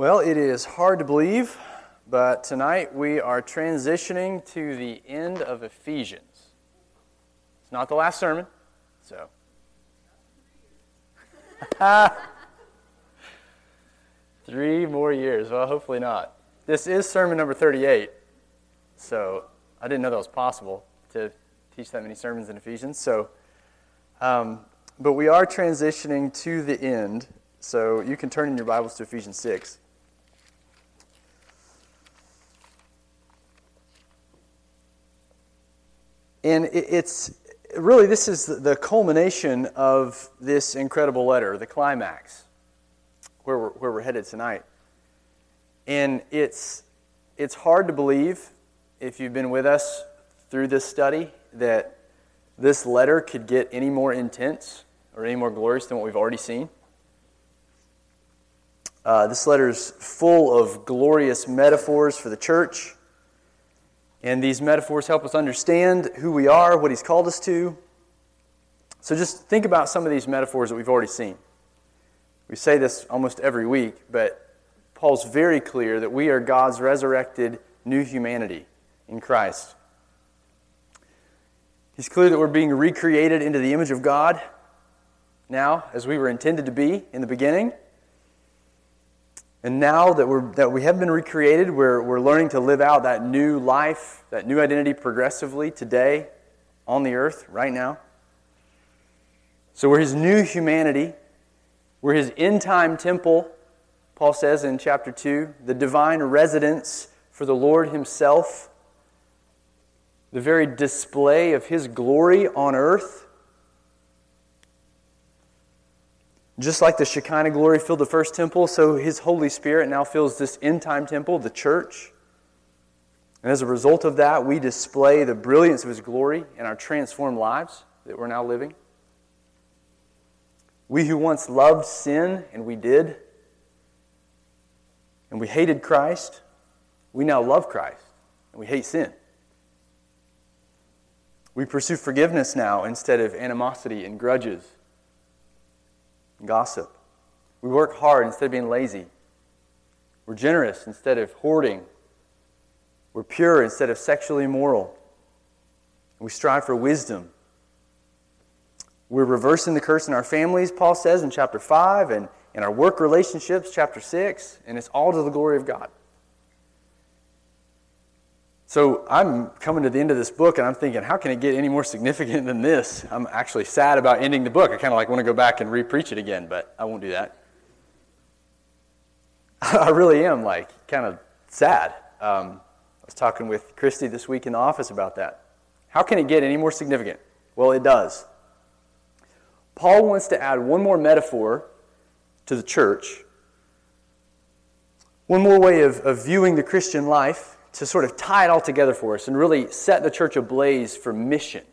Well, it is hard to believe, but tonight we are transitioning to the end of Ephesians. It's not the last sermon, so. Three more years. Well, hopefully not. This is sermon number 38, so I didn't know that was possible to teach that many sermons in Ephesians. So, um, but we are transitioning to the end, so you can turn in your Bibles to Ephesians 6. And it's really, this is the culmination of this incredible letter, the climax, where we're, where we're headed tonight. And it's, it's hard to believe, if you've been with us through this study, that this letter could get any more intense or any more glorious than what we've already seen. Uh, this letter is full of glorious metaphors for the church and these metaphors help us understand who we are, what He's called us to. So just think about some of these metaphors that we've already seen. We say this almost every week, but Paul's very clear that we are God's resurrected new humanity in Christ. He's clear that we're being recreated into the image of God now, as we were intended to be in the beginning. And now that, we're, that we have been recreated, we're, we're learning to live out that new life, that new identity progressively today on the earth, right now. So we're his new humanity. We're his end time temple, Paul says in chapter 2, the divine residence for the Lord himself, the very display of his glory on earth. Just like the Shekinah glory filled the first temple, so his Holy Spirit now fills this end time temple, the church. And as a result of that, we display the brilliance of his glory in our transformed lives that we're now living. We who once loved sin, and we did, and we hated Christ, we now love Christ, and we hate sin. We pursue forgiveness now instead of animosity and grudges gossip. We work hard instead of being lazy. We're generous instead of hoarding. We're pure instead of sexually immoral. We strive for wisdom. We're reversing the curse in our families, Paul says in chapter 5, and in our work relationships, chapter 6, and it's all to the glory of God. So I'm coming to the end of this book and I'm thinking, how can it get any more significant than this? I'm actually sad about ending the book. I kind of like want to go back and repreach it again, but I won't do that. I really am like kind of sad. Um, I was talking with Christy this week in the office about that. How can it get any more significant? Well, it does. Paul wants to add one more metaphor to the church, one more way of, of viewing the Christian life to sort of tie it all together for us and really set the church ablaze for mission.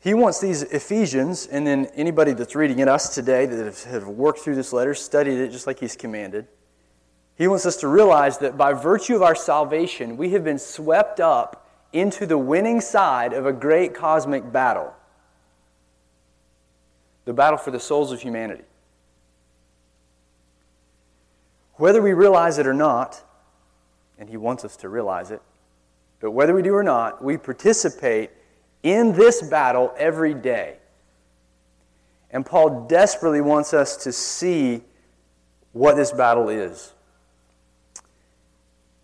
He wants these Ephesians, and then anybody that's reading it, us today that have worked through this letter, studied it just like he's commanded, he wants us to realize that by virtue of our salvation, we have been swept up into the winning side of a great cosmic battle the battle for the souls of humanity. Whether we realize it or not, and He wants us to realize it, but whether we do or not, we participate in this battle every day. And Paul desperately wants us to see what this battle is.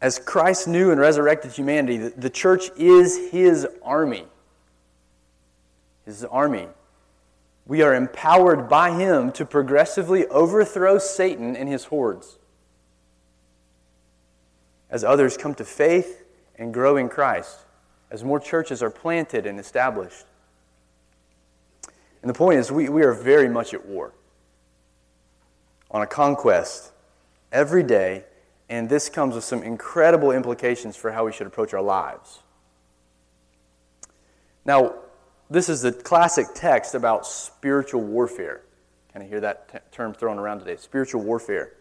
As Christ new and resurrected humanity, the church is his army. His army. We are empowered by him to progressively overthrow Satan and his hordes as others come to faith and grow in Christ, as more churches are planted and established. And the point is, we, we are very much at war, on a conquest every day, and this comes with some incredible implications for how we should approach our lives. Now, this is the classic text about spiritual warfare. Kind of hear that t- term thrown around today spiritual warfare.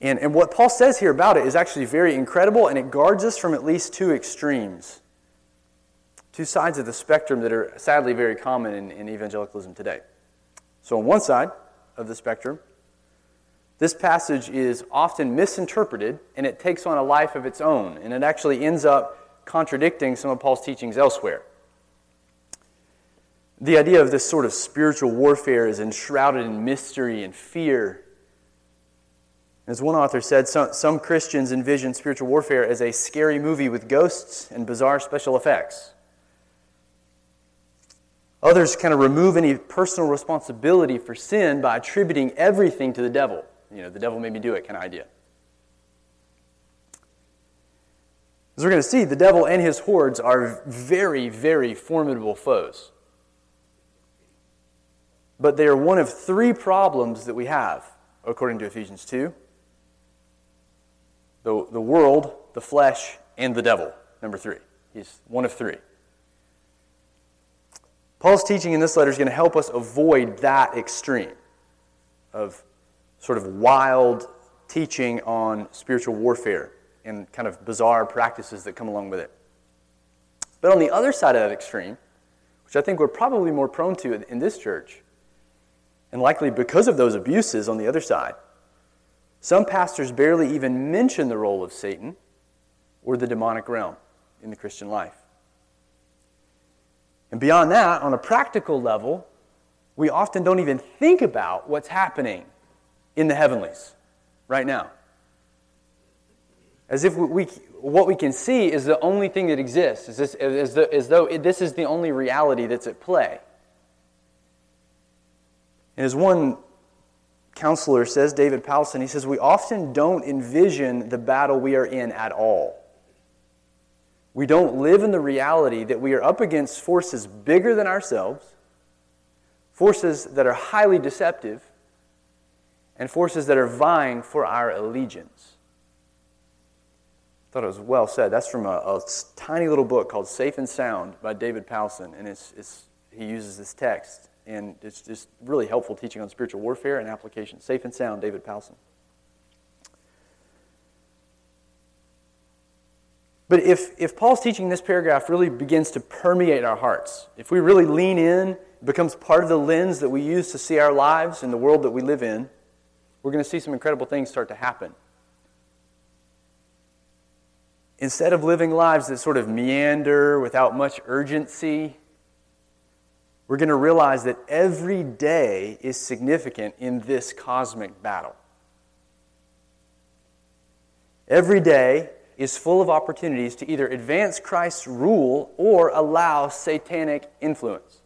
And, and what Paul says here about it is actually very incredible, and it guards us from at least two extremes, two sides of the spectrum that are sadly very common in, in evangelicalism today. So, on one side, of the spectrum, this passage is often misinterpreted and it takes on a life of its own, and it actually ends up contradicting some of Paul's teachings elsewhere. The idea of this sort of spiritual warfare is enshrouded in mystery and fear. As one author said, some, some Christians envision spiritual warfare as a scary movie with ghosts and bizarre special effects. Others kind of remove any personal responsibility for sin by attributing everything to the devil. You know, the devil made me do it kind of idea. As we're going to see, the devil and his hordes are very, very formidable foes. But they are one of three problems that we have, according to Ephesians 2 the, the world, the flesh, and the devil. Number three. He's one of three. Paul's teaching in this letter is going to help us avoid that extreme of sort of wild teaching on spiritual warfare and kind of bizarre practices that come along with it. But on the other side of that extreme, which I think we're probably more prone to in this church, and likely because of those abuses on the other side, some pastors barely even mention the role of Satan or the demonic realm in the Christian life. And beyond that, on a practical level, we often don't even think about what's happening in the heavenlies right now. As if we, what we can see is the only thing that exists, as, this, as, the, as though this is the only reality that's at play. And as one counselor says, David Powlison, he says, we often don't envision the battle we are in at all. We don't live in the reality that we are up against forces bigger than ourselves, forces that are highly deceptive, and forces that are vying for our allegiance. I thought it was well said. That's from a, a tiny little book called Safe and Sound by David Powlison, and it's, it's, he uses this text, and it's just really helpful teaching on spiritual warfare and application. Safe and Sound, David Powlison. But if, if Paul's teaching this paragraph really begins to permeate our hearts, if we really lean in, becomes part of the lens that we use to see our lives and the world that we live in, we're going to see some incredible things start to happen. Instead of living lives that sort of meander without much urgency, we're going to realize that every day is significant in this cosmic battle. Every day is full of opportunities to either advance Christ's rule or allow satanic influence.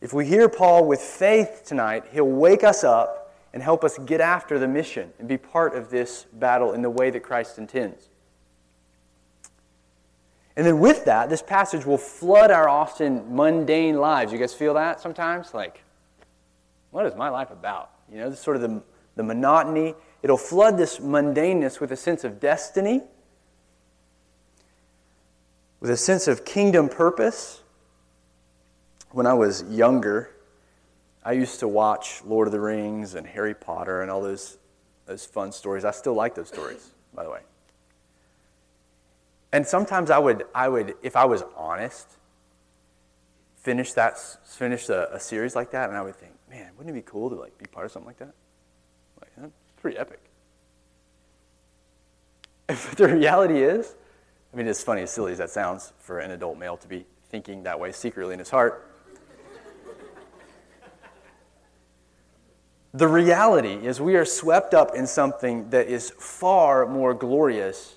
If we hear Paul with faith tonight, he'll wake us up and help us get after the mission and be part of this battle in the way that Christ intends. And then with that, this passage will flood our often mundane lives. You guys feel that sometimes? Like, what is my life about? You know, this sort of the, the monotony It'll flood this mundaneness with a sense of destiny, with a sense of kingdom purpose. When I was younger, I used to watch Lord of the Rings and Harry Potter and all those, those fun stories. I still like those stories, by the way. And sometimes I would, I would, if I was honest, finish that, finish a, a series like that, and I would think, man, wouldn't it be cool to like be part of something like that? Like, that's pretty epic. But the reality is, I mean, as funny, as silly as that sounds for an adult male to be thinking that way secretly in his heart. the reality is, we are swept up in something that is far more glorious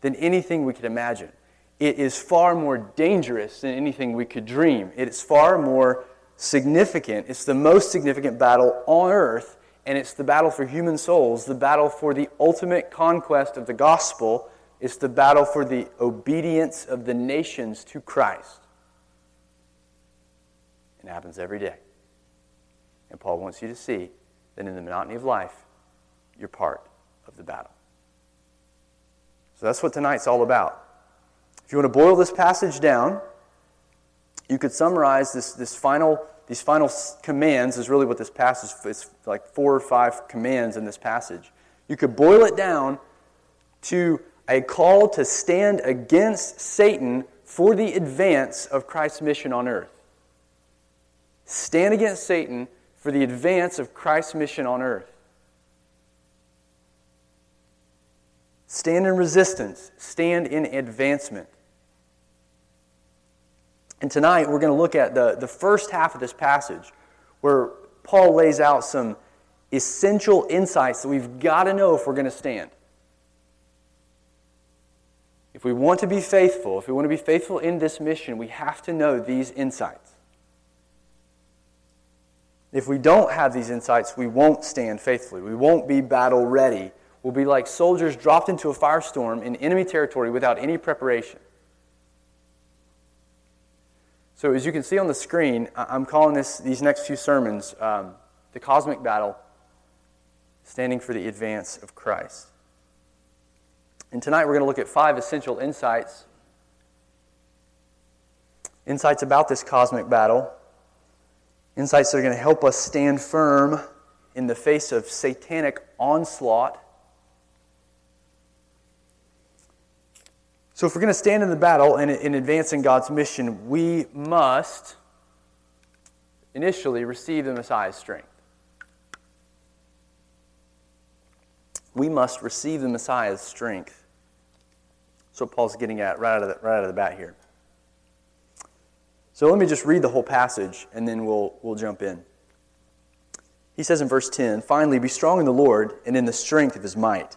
than anything we could imagine. It is far more dangerous than anything we could dream. It is far more significant. It's the most significant battle on earth and it's the battle for human souls, the battle for the ultimate conquest of the gospel. It's the battle for the obedience of the nations to Christ. It happens every day. And Paul wants you to see that in the monotony of life, you're part of the battle. So that's what tonight's all about. If you want to boil this passage down, you could summarize this, this final these final commands is really what this passage is like four or five commands in this passage. You could boil it down to a call to stand against Satan for the advance of Christ's mission on earth. stand against Satan for the advance of Christ's mission on earth. Stand in resistance, stand in advancement. And tonight we're going to look at the, the first half of this passage where Paul lays out some essential insights that we've got to know if we're going to stand. If we want to be faithful, if we want to be faithful in this mission, we have to know these insights. If we don't have these insights, we won't stand faithfully. We won't be battle ready. We'll be like soldiers dropped into a firestorm in enemy territory without any preparation. So, as you can see on the screen, I'm calling this, these next few sermons um, the cosmic battle, standing for the advance of Christ. And tonight we're going to look at five essential insights. Insights about this cosmic battle. Insights that are going to help us stand firm in the face of satanic onslaught. So, if we're going to stand in the battle and in advancing God's mission, we must initially receive the Messiah's strength. We must receive the Messiah's strength. That's what Paul's getting at right out of the, right out of the bat here. So let me just read the whole passage and then we'll, we'll jump in. He says in verse 10 Finally, be strong in the Lord and in the strength of his might.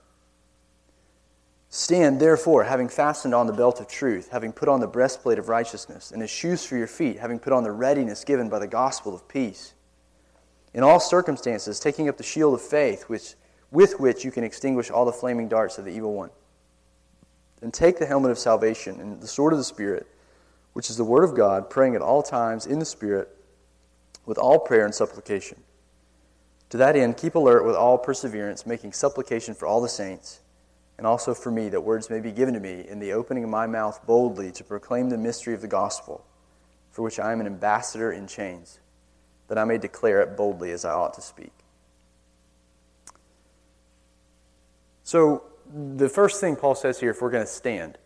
Stand, therefore, having fastened on the belt of truth, having put on the breastplate of righteousness, and as shoes for your feet, having put on the readiness given by the gospel of peace. In all circumstances, taking up the shield of faith, which, with which you can extinguish all the flaming darts of the evil one and take the helmet of salvation and the sword of the Spirit, which is the Word of God, praying at all times in the Spirit with all prayer and supplication. To that end, keep alert with all perseverance, making supplication for all the saints, and also for me, that words may be given to me in the opening of my mouth boldly to proclaim the mystery of the gospel, for which I am an ambassador in chains, that I may declare it boldly as I ought to speak. So, the first thing Paul says here, if we're going to stand,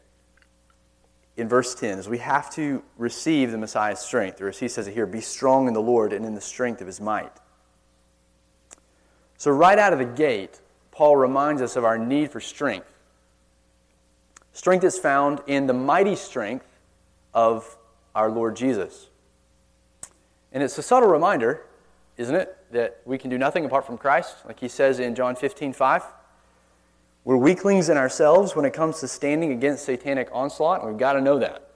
in verse 10, is we have to receive the Messiah's strength. Or as he says it here, be strong in the Lord and in the strength of his might. So, right out of the gate, Paul reminds us of our need for strength. Strength is found in the mighty strength of our Lord Jesus. And it's a subtle reminder, isn't it, that we can do nothing apart from Christ, like he says in John 15 5. We're weaklings in ourselves when it comes to standing against satanic onslaught, and we've got to know that.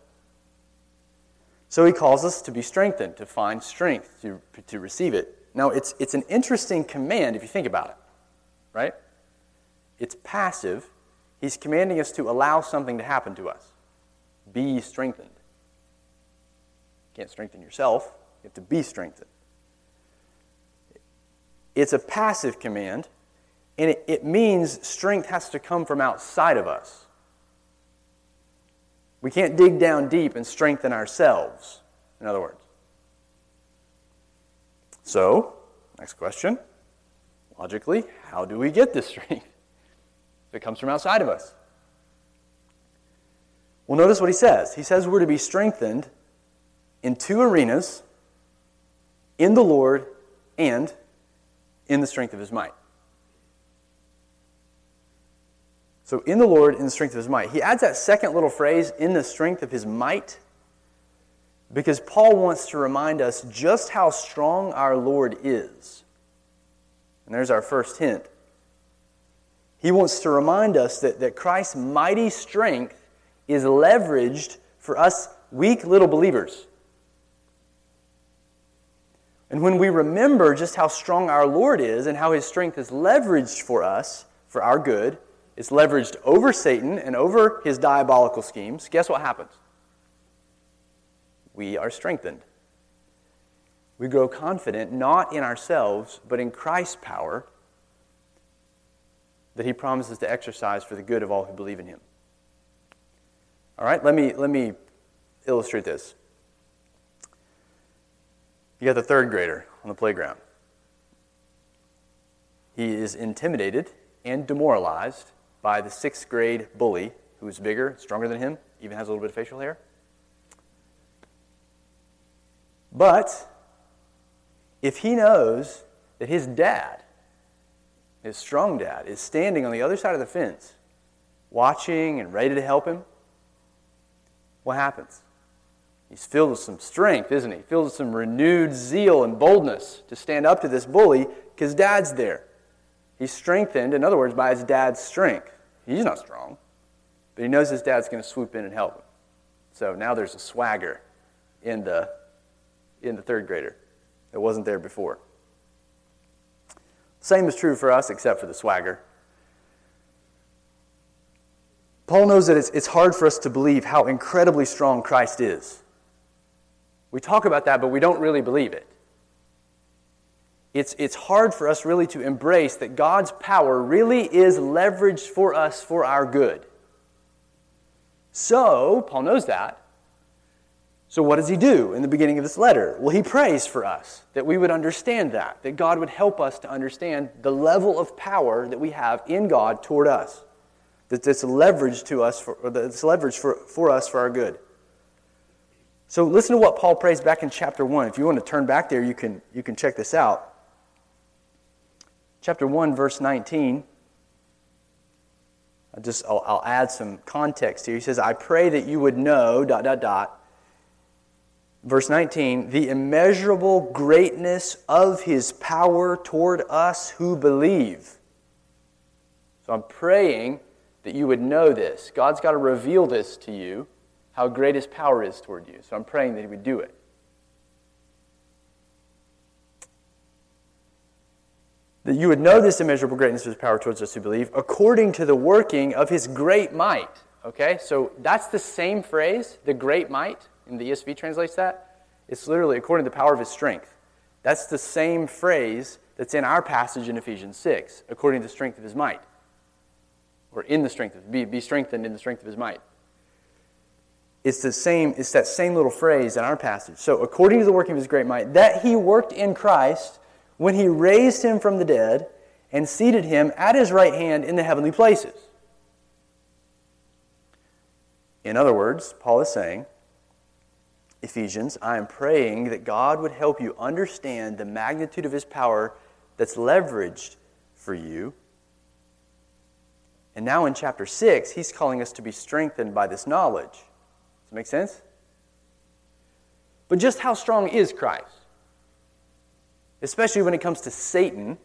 So he calls us to be strengthened, to find strength, to, to receive it. Now, it's, it's an interesting command if you think about it, right? It's passive. He's commanding us to allow something to happen to us. Be strengthened. You can't strengthen yourself, you have to be strengthened. It's a passive command and it, it means strength has to come from outside of us. We can't dig down deep and strengthen ourselves, in other words. So, next question. Logically, how do we get this strength? It comes from outside of us. Well, notice what he says. He says we're to be strengthened in two arenas in the Lord and in the strength of his might. So, in the Lord, in the strength of his might. He adds that second little phrase, in the strength of his might, because Paul wants to remind us just how strong our Lord is. And there's our first hint. He wants to remind us that, that Christ's mighty strength is leveraged for us weak little believers. And when we remember just how strong our Lord is and how his strength is leveraged for us, for our good, is leveraged over Satan and over his diabolical schemes, guess what happens? We are strengthened. We grow confident not in ourselves, but in Christ's power that he promises to exercise for the good of all who believe in him. All right, let me, let me illustrate this. You got the third grader on the playground. He is intimidated and demoralized by the sixth grade bully who is bigger, stronger than him, even has a little bit of facial hair. But if he knows that his dad, his strong dad, is standing on the other side of the fence, watching and ready to help him, what happens? He's filled with some strength, isn't he? Filled with some renewed zeal and boldness to stand up to this bully because dad's there. He's strengthened, in other words, by his dad's strength. He's not strong, but he knows his dad's going to swoop in and help him. So now there's a swagger in the, in the third grader that wasn't there before. Same is true for us, except for the swagger. Paul knows that it's, it's hard for us to believe how incredibly strong Christ is. We talk about that, but we don't really believe it. It's, it's hard for us really to embrace that God's power really is leveraged for us for our good. So, Paul knows that. So, what does he do in the beginning of this letter? Well, he prays for us that we would understand that, that God would help us to understand the level of power that we have in God toward us, that it's leverage to us, for, or that it's leveraged for, for us for our good. So, listen to what Paul prays back in chapter 1. If you want to turn back there, you can, you can check this out. Chapter 1, verse 19. I just, I'll, I'll add some context here. He says, I pray that you would know, dot, dot, dot Verse 19, the immeasurable greatness of his power toward us who believe. So I'm praying that you would know this. God's got to reveal this to you, how great his power is toward you. So I'm praying that he would do it. That you would know this immeasurable greatness of his power towards us who believe, according to the working of his great might. Okay, so that's the same phrase, the great might in the ESV translates that. It's literally according to the power of his strength. That's the same phrase that's in our passage in Ephesians 6, according to the strength of his might. Or in the strength of, be, be strengthened in the strength of his might. It's the same, it's that same little phrase in our passage. So, according to the working of his great might, that he worked in Christ when he raised him from the dead and seated him at his right hand in the heavenly places. In other words, Paul is saying, Ephesians, I am praying that God would help you understand the magnitude of his power that's leveraged for you. And now in chapter 6, he's calling us to be strengthened by this knowledge. Does that make sense? But just how strong is Christ? Especially when it comes to Satan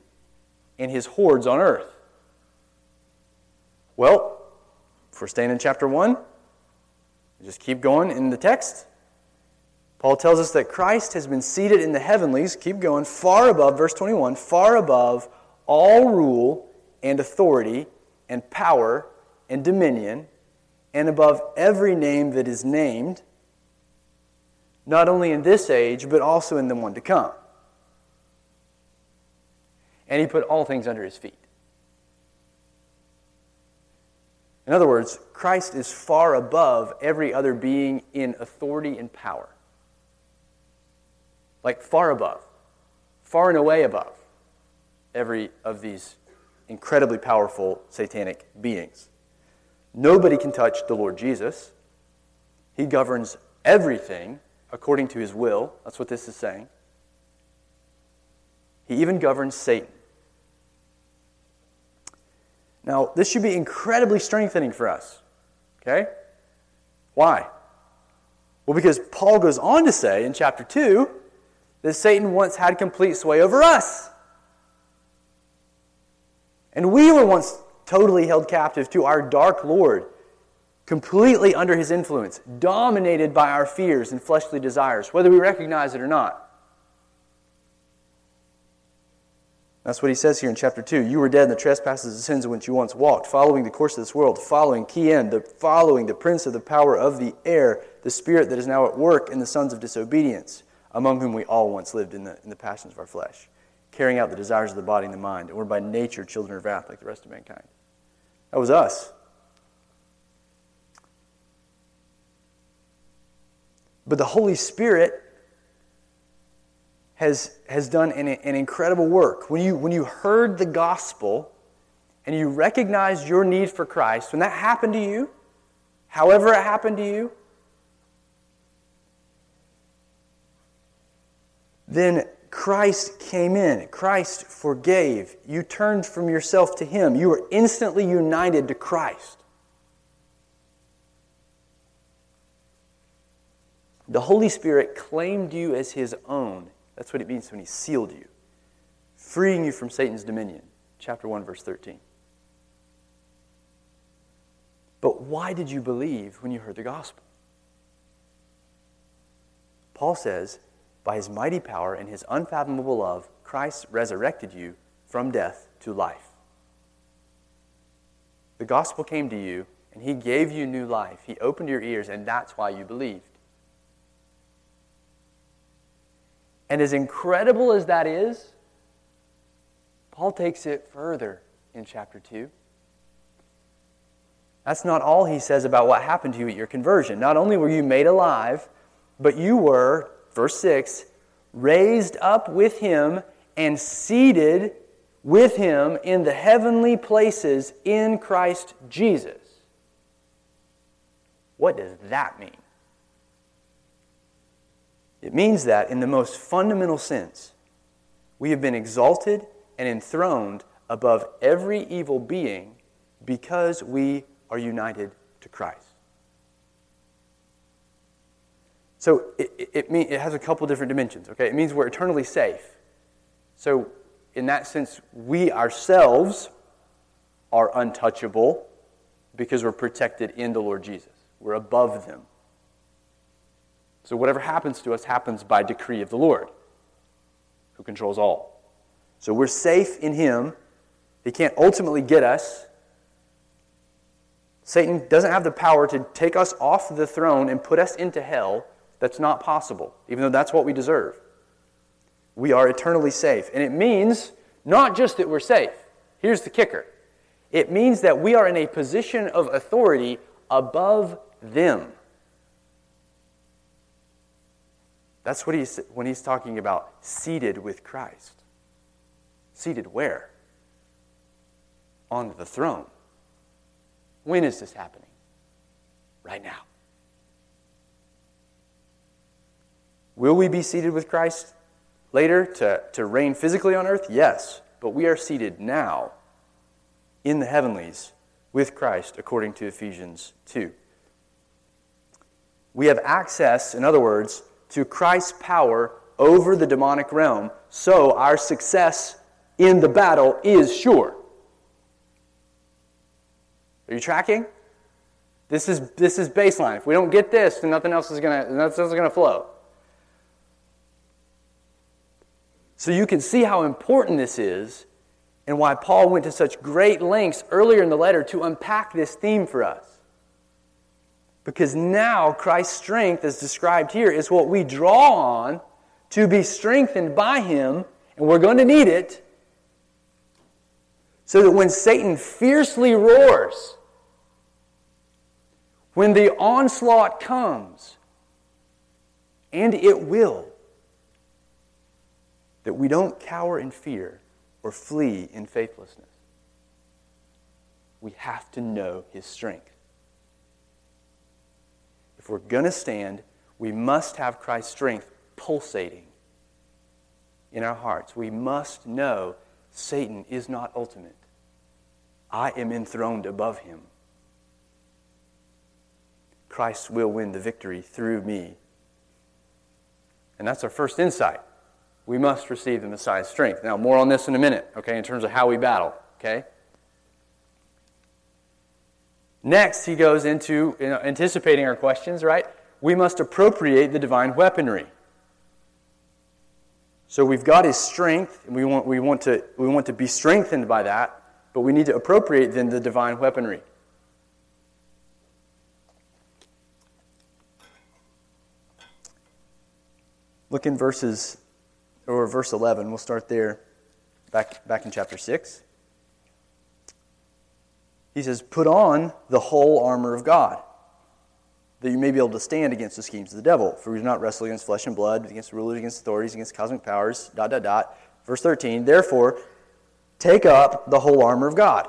and his hordes on earth. Well, if we're staying in chapter 1, just keep going in the text. Paul tells us that Christ has been seated in the heavenlies, keep going, far above, verse 21, far above all rule and authority and power and dominion, and above every name that is named, not only in this age, but also in the one to come. And he put all things under his feet. In other words, Christ is far above every other being in authority and power like far above, far and away above every of these incredibly powerful satanic beings. Nobody can touch the Lord Jesus. He governs everything according to his will. That's what this is saying. He even governs Satan. Now, this should be incredibly strengthening for us. Okay? Why? Well, because Paul goes on to say in chapter 2 that Satan once had complete sway over us. And we were once totally held captive to our dark Lord, completely under his influence, dominated by our fears and fleshly desires, whether we recognize it or not. That's what he says here in chapter 2. You were dead in the trespasses and sins in which you once walked, following the course of this world, following Kien, the, following the prince of the power of the air, the spirit that is now at work in the sons of disobedience among whom we all once lived in the, in the passions of our flesh, carrying out the desires of the body and the mind, and were by nature children of wrath like the rest of mankind. That was us. But the Holy Spirit has, has done an, an incredible work. When you, when you heard the gospel and you recognized your need for Christ, when that happened to you, however it happened to you, then Christ came in. Christ forgave. You turned from yourself to Him. You were instantly united to Christ. The Holy Spirit claimed you as His own. That's what it means when He sealed you, freeing you from Satan's dominion. Chapter 1, verse 13. But why did you believe when you heard the gospel? Paul says, by his mighty power and his unfathomable love, Christ resurrected you from death to life. The gospel came to you, and he gave you new life. He opened your ears, and that's why you believed. And as incredible as that is, Paul takes it further in chapter 2. That's not all he says about what happened to you at your conversion. Not only were you made alive, but you were verse 6 raised up with him and seated with him in the heavenly places in Christ Jesus. What does that mean? It means that, in the most fundamental sense, we have been exalted and enthroned above every evil being because we are united to Christ. So it, it, it, mean, it has a couple different dimensions, okay? It means we're eternally safe. So, in that sense, we ourselves are untouchable because we're protected in the Lord Jesus. We're above them. So, whatever happens to us happens by decree of the Lord, who controls all. So, we're safe in Him. He can't ultimately get us. Satan doesn't have the power to take us off the throne and put us into hell that's not possible, even though that's what we deserve. We are eternally safe. And it means not just that we're safe. Here's the kicker it means that we are in a position of authority above them. That's what he's when he's talking about seated with Christ. Seated where? On the throne. When is this happening? Right now. Will we be seated with Christ later to, to reign physically on earth? Yes. But we are seated now in the heavenlies with Christ, according to Ephesians 2. We have access, in other words, to Christ's power over the demonic realm, so our success in the battle is sure. Are you tracking? This is, this is baseline. If we don't get this, then nothing else is going to flow. So you can see how important this is and why Paul went to such great lengths earlier in the letter to unpack this theme for us. Because now Christ's strength, as described here, is what we draw on to be strengthened by Him, and we're going to need it so that when Satan fiercely roars, when the onslaught comes, and it will, that we don't cower in fear or flee in faithlessness. We have to know His strength. If we're going to stand, we must have Christ's strength pulsating in our hearts. We must know Satan is not ultimate. I am enthroned above him. Christ will win the victory through me. And that's our first insight we must receive the Messiah's strength. Now, more on this in a minute, okay, in terms of how we battle, okay? Next, he goes into you know, anticipating our questions, right? We must appropriate the divine weaponry. So we've got his strength, and we want, we, want to, we want to be strengthened by that, but we need to appropriate then the divine weaponry. Look in verses, or verse 11. We'll start there, back, back in chapter 6. He says, Put on the whole armor of God, that you may be able to stand against the schemes of the devil. For we do not wrestle against flesh and blood, against rulers, against authorities, against cosmic powers, dot, dot, dot. Verse 13, Therefore, take up the whole armor of God,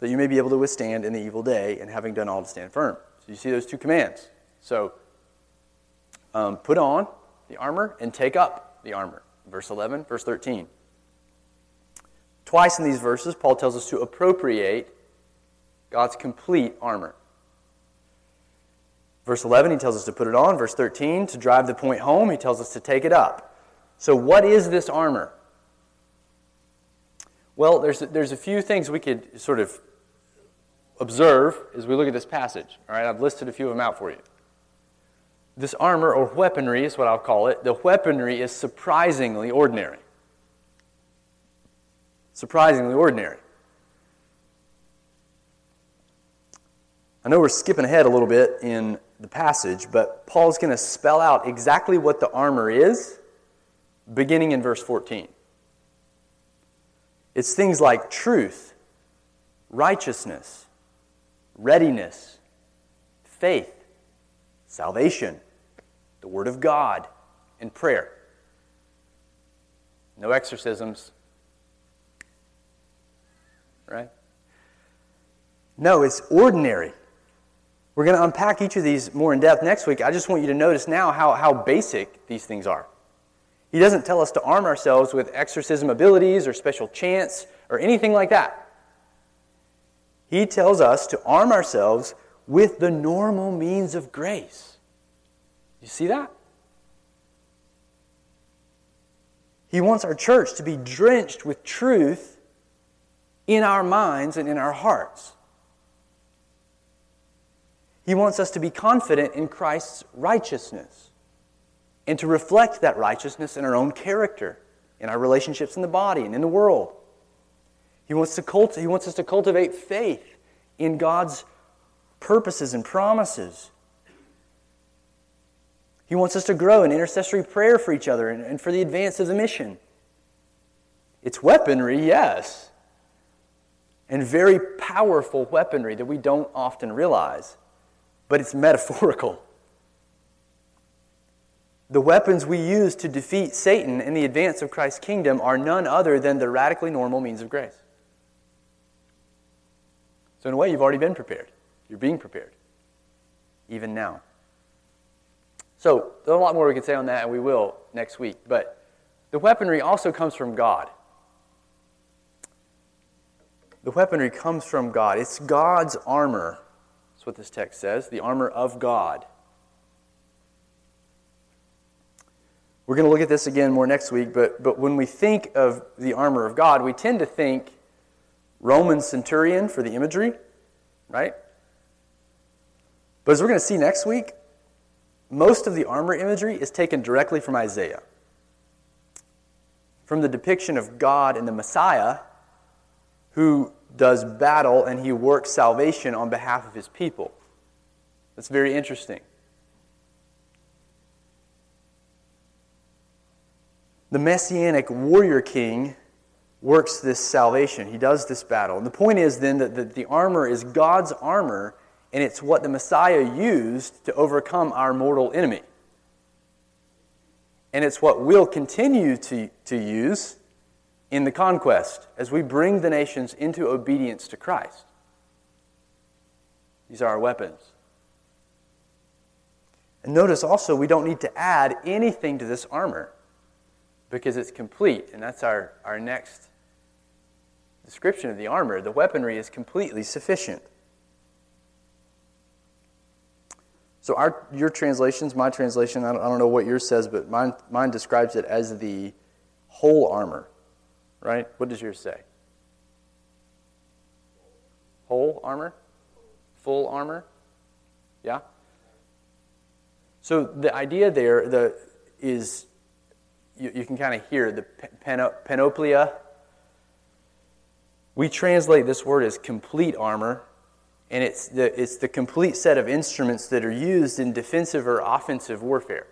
that you may be able to withstand in the evil day, and having done all to stand firm. So you see those two commands. So, um, put on the armor and take up the armor. Verse 11, verse 13. Twice in these verses, Paul tells us to appropriate God's complete armor. Verse 11, he tells us to put it on. Verse 13, to drive the point home, he tells us to take it up. So, what is this armor? Well, there's, there's a few things we could sort of observe as we look at this passage. All right, I've listed a few of them out for you. This armor, or weaponry is what I'll call it, the weaponry is surprisingly ordinary. Surprisingly ordinary. I know we're skipping ahead a little bit in the passage, but Paul's going to spell out exactly what the armor is beginning in verse 14. It's things like truth, righteousness, readiness, faith, salvation, the Word of God, and prayer. No exorcisms. Right? No, it's ordinary. We're going to unpack each of these more in depth next week. I just want you to notice now how, how basic these things are. He doesn't tell us to arm ourselves with exorcism abilities or special chants or anything like that. He tells us to arm ourselves with the normal means of grace. You see that? He wants our church to be drenched with truth in our minds and in our hearts. He wants us to be confident in Christ's righteousness and to reflect that righteousness in our own character, in our relationships in the body and in the world. He wants, to he wants us to cultivate faith in God's purposes and promises. He wants us to grow in intercessory prayer for each other and, and for the advance of the mission. It's weaponry, yes, and very powerful weaponry that we don't often realize but it's metaphorical. The weapons we use to defeat Satan in the advance of Christ's kingdom are none other than the radically normal means of grace. So, in a way, you've already been prepared. You're being prepared, even now. So, there's a lot more we could say on that, and we will next week. But the weaponry also comes from God. The weaponry comes from God. It's God's armor that's what this text says the armor of God. We're going to look at this again more next week, but, but when we think of the armor of God, we tend to think Roman centurion for the imagery, right? But as we're going to see next week, most of the armor imagery is taken directly from Isaiah. From the depiction of God and the Messiah, who does battle and he works salvation on behalf of his people. That's very interesting. The messianic warrior king works this salvation. He does this battle. And the point is then that the, armor is God's armor, and it's what the Messiah used to overcome our mortal enemy. And it's what we'll continue to, to use in the conquest as we bring the nations into obedience to Christ. These are our weapons. And notice also, we don't need to add anything to this armor because it's complete. And that's our, our next description of the armor. The weaponry is completely sufficient. So, our, your translations, my translation, I don't, I don't know what yours says, but mine, mine describes it as the whole armor right? What does yours say? Whole armor? Full armor? Yeah? So the idea there the, is you, you can kind of hear the panoplia. We translate this word as complete armor, and it's the, it's the complete set of instruments that are used in defensive or offensive warfare.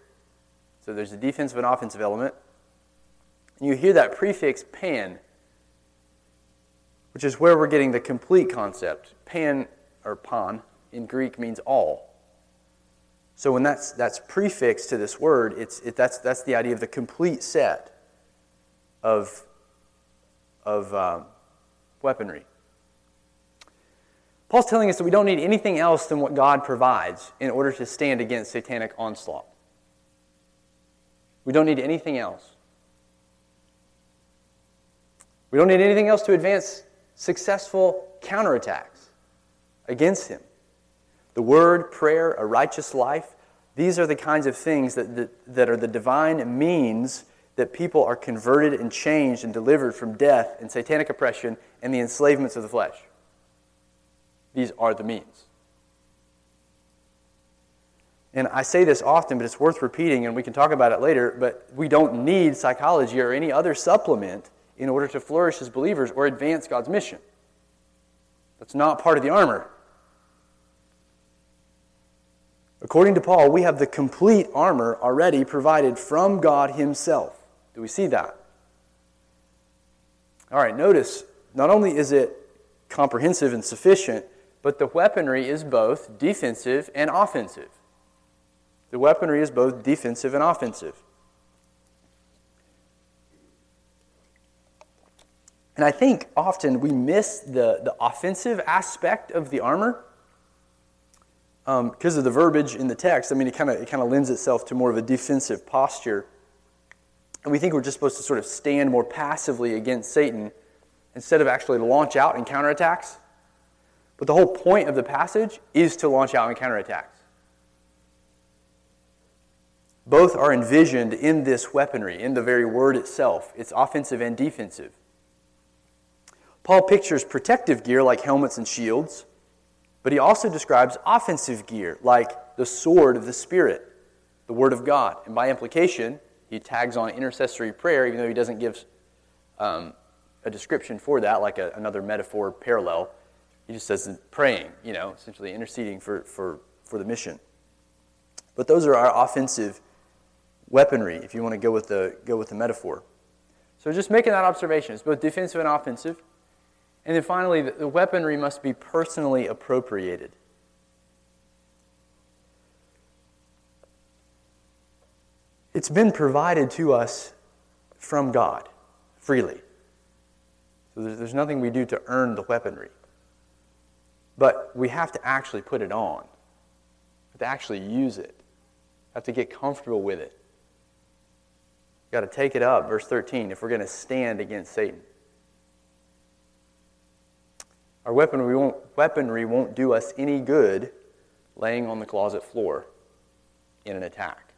So there's a defensive and offensive element. And you hear that prefix pan, which is where we're getting the complete concept. Pan, or pan, in Greek means all. So when that's, that's prefixed to this word, it's, it, that's, that's the idea of the complete set of, of um, weaponry. Paul's telling us that we don't need anything else than what God provides in order to stand against satanic onslaught. We don't need anything else. We don't need anything else to advance successful counterattacks against him. The word, prayer, a righteous life, these are the kinds of things that, that, that are the divine means that people are converted and changed and delivered from death and satanic oppression and the enslavements of the flesh. These are the means. And I say this often, but it's worth repeating, and we can talk about it later. But we don't need psychology or any other supplement in order to flourish as believers or advance God's mission. That's not part of the armor. According to Paul, we have the complete armor already provided from God Himself. Do we see that? All right, notice not only is it comprehensive and sufficient, but the weaponry is both defensive and offensive. The weaponry is both defensive and offensive. And I think often we miss the, the offensive aspect of the armor because um, of the verbiage in the text. I mean, it kind of it kind of lends itself to more of a defensive posture. And we think we're just supposed to sort of stand more passively against Satan instead of actually launch out in counterattacks. But the whole point of the passage is to launch out in counterattacks. Both are envisioned in this weaponry, in the very word itself. It's offensive and defensive. Paul pictures protective gear like helmets and shields, but he also describes offensive gear like the sword of the Spirit, the Word of God. And by implication, he tags on intercessory prayer, even though he doesn't give um, a description for that, like a, another metaphor parallel. He just says praying, you know, essentially interceding for, for, for the mission. But those are our offensive weaponry, if you want to go with the, go with the metaphor. So just making that observation. It's both defensive and offensive. And then finally, the weaponry must be personally appropriated. It's been provided to us from God freely. So there's, there's nothing we do to earn the weaponry. But we have to actually put it on, we have to actually use it, we have to get comfortable with it. We've got to take it up, verse 13, if we're going to stand against Satan. Our weaponry won't, weaponry won't do us any good laying on the closet floor in an attack,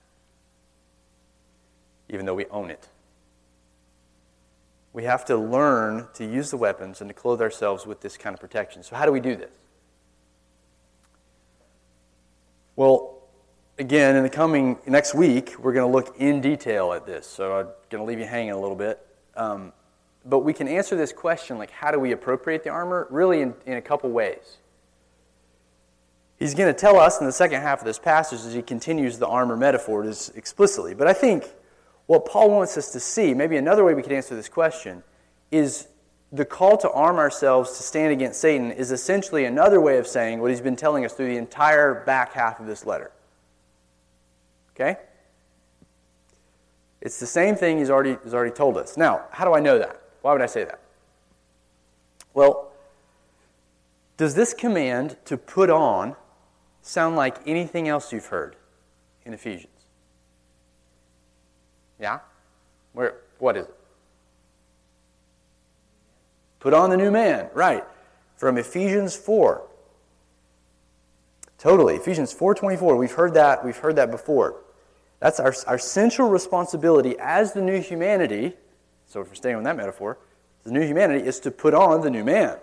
even though we own it. We have to learn to use the weapons and to clothe ourselves with this kind of protection. So, how do we do this? Well, again, in the coming next week, we're going to look in detail at this. So, I'm going to leave you hanging a little bit. Um, but we can answer this question like, how do we appropriate the armor? Really, in, in a couple ways. He's going to tell us in the second half of this passage as he continues the armor metaphor is explicitly. But I think what Paul wants us to see, maybe another way we could answer this question, is the call to arm ourselves to stand against Satan is essentially another way of saying what he's been telling us through the entire back half of this letter. Okay? It's the same thing he's already, he's already told us. Now, how do I know that? Why would I say that? Well, does this command to put on sound like anything else you've heard in Ephesians? Yeah? Where what is it? Put on the new man, right. From Ephesians 4. Totally. Ephesians 4:24. We've heard that, we've heard that before. That's our, our central responsibility as the new humanity so if we're staying on that metaphor, the new humanity is to put on the new man.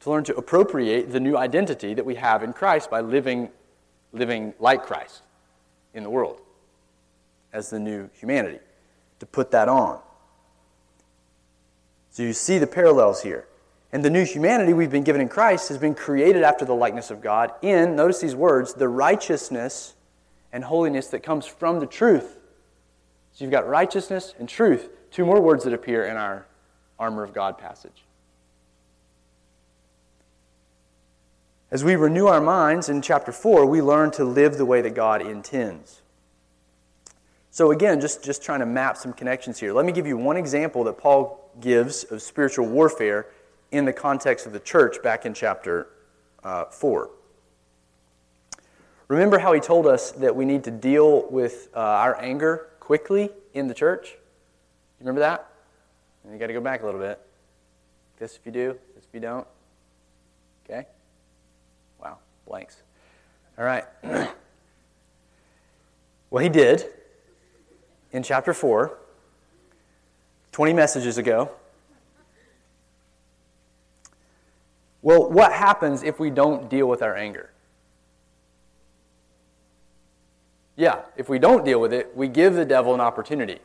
To learn to appropriate the new identity that we have in Christ by living, living like Christ in the world as the new humanity. To put that on. So you see the parallels here. And the new humanity we've been given in Christ has been created after the likeness of God in, notice these words, the righteousness and holiness that comes from the truth. So you've got righteousness and truth, two more words that appear in our armor of God passage. As we renew our minds in chapter 4, we learn to live the way that God intends. So, again, just, just trying to map some connections here. Let me give you one example that Paul gives of spiritual warfare in the context of the church back in chapter uh, 4. Remember how he told us that we need to deal with uh, our anger quickly in the church? You remember that? And you got to go back a little bit. This if you do, this if you don't. Okay? Wow, blanks. All right. well, he did in chapter 4, 20 messages ago. Well, what happens if we don't deal with our anger? Yeah, if we don't deal with it, we give the devil an opportunity.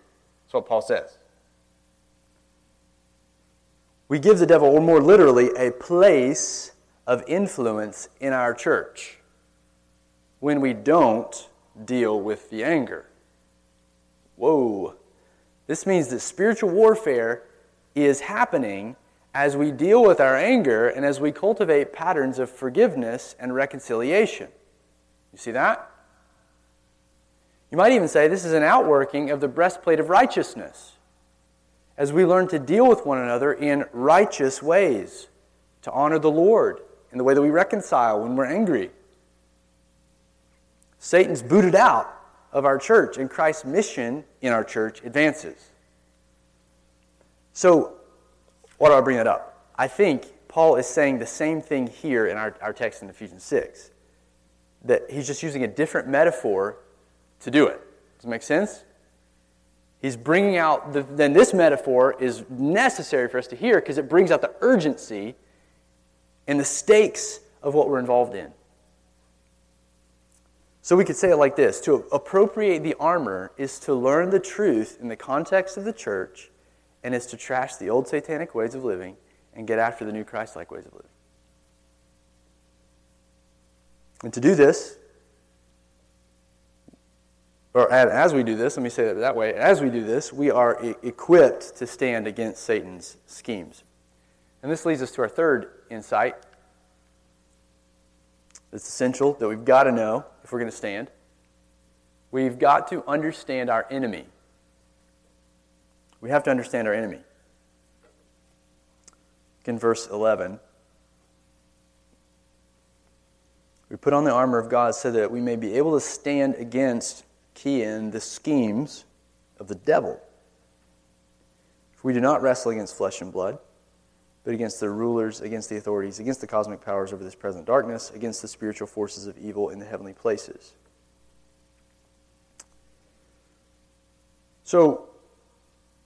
That's what Paul says. We give the devil, or more literally, a place of influence in our church when we don't deal with the anger. Whoa. This means that spiritual warfare is happening as we deal with our anger and as we cultivate patterns of forgiveness and reconciliation. You see that? You might even say this is an outworking of the breastplate of righteousness as we learn to deal with one another in righteous ways, to honor the Lord in the way that we reconcile when we're angry. Satan's booted out of our church, and Christ's mission in our church advances. So, why do I bring that up? I think Paul is saying the same thing here in our, our text in Ephesians 6. That he's just using a different metaphor to do it. Does it make sense? He's bringing out, the, then this metaphor is necessary for us to hear because it brings out the urgency and the stakes of what we're involved in. So we could say it like this To appropriate the armor is to learn the truth in the context of the church and is to trash the old satanic ways of living and get after the new Christ like ways of living. And to do this, or as we do this, let me say it that way, as we do this, we are equipped to stand against Satan's schemes. And this leads us to our third insight. It's essential that we've got to know if we're going to stand. We've got to understand our enemy. We have to understand our enemy. In verse 11, we put on the armor of God so that we may be able to stand against, key in, the schemes of the devil. If we do not wrestle against flesh and blood but against the rulers, against the authorities, against the cosmic powers over this present darkness, against the spiritual forces of evil in the heavenly places. So,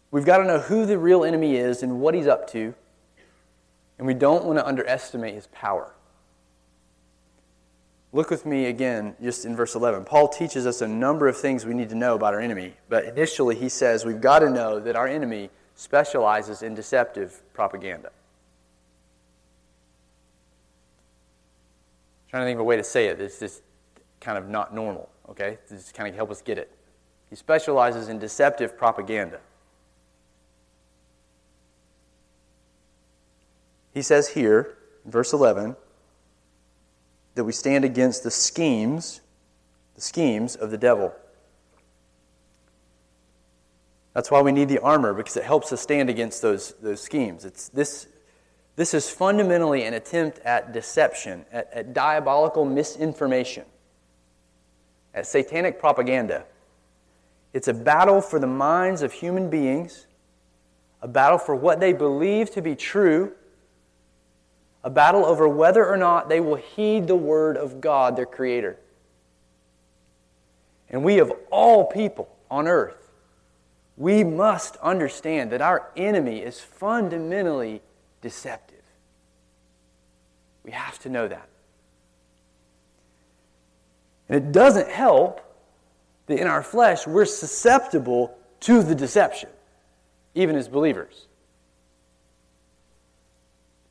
we've got to know who the real enemy is and what he's up to, and we don't want to underestimate his power. Look with me again, just in verse 11. Paul teaches us a number of things we need to know about our enemy, but initially he says we've got to know that our enemy specializes in deceptive propaganda. Trying to think of a way to say it. It's just kind of not normal, okay? Just kind of help us get it. He specializes in deceptive propaganda. He says here, verse 11, that we stand against the schemes, the schemes of the devil. That's why we need the armor, because it helps us stand against those, those schemes. It's this this is fundamentally an attempt at deception, at, at diabolical misinformation, at satanic propaganda. It's a battle for the minds of human beings, a battle for what they believe to be true, a battle over whether or not they will heed the word of God, their Creator. And we, of all people on earth, we must understand that our enemy is fundamentally deceptive. We have to know that. And it doesn't help that in our flesh we're susceptible to the deception, even as believers.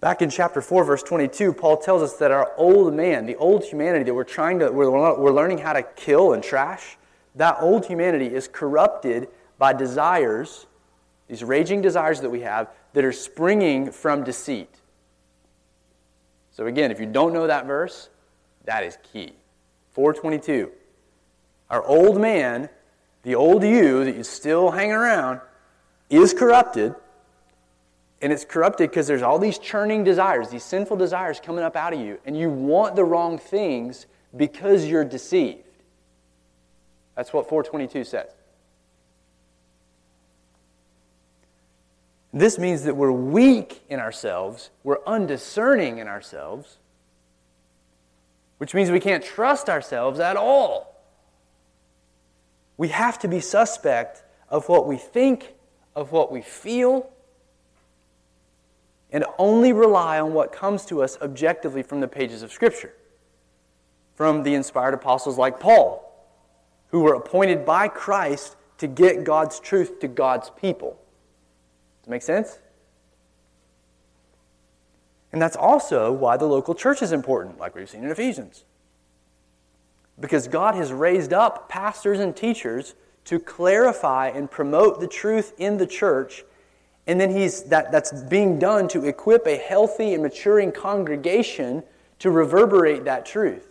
Back in chapter 4, verse 22, Paul tells us that our old man, the old humanity that we're trying to, we're, we're learning how to kill and trash, that old humanity is corrupted by desires, these raging desires that we have, that are springing from deceit. So again, if you don't know that verse, that is key. 422. Our old man, the old you that you still hanging around, is corrupted and it's corrupted because there's all these churning desires, these sinful desires coming up out of you, and you want the wrong things because you're deceived. That's what 422 says. This means that we're weak in ourselves, we're undiscerning in ourselves, which means we can't trust ourselves at all. We have to be suspect of what we think, of what we feel, and only rely on what comes to us objectively from the pages of Scripture, from the inspired apostles like Paul, who were appointed by Christ to get God's truth to God's people. Does make sense? And that's also why the local church is important, like we've seen in Ephesians. Because God has raised up pastors and teachers to clarify and promote the truth in the church and then he's, that, that's being done to equip a healthy and maturing congregation to reverberate that truth.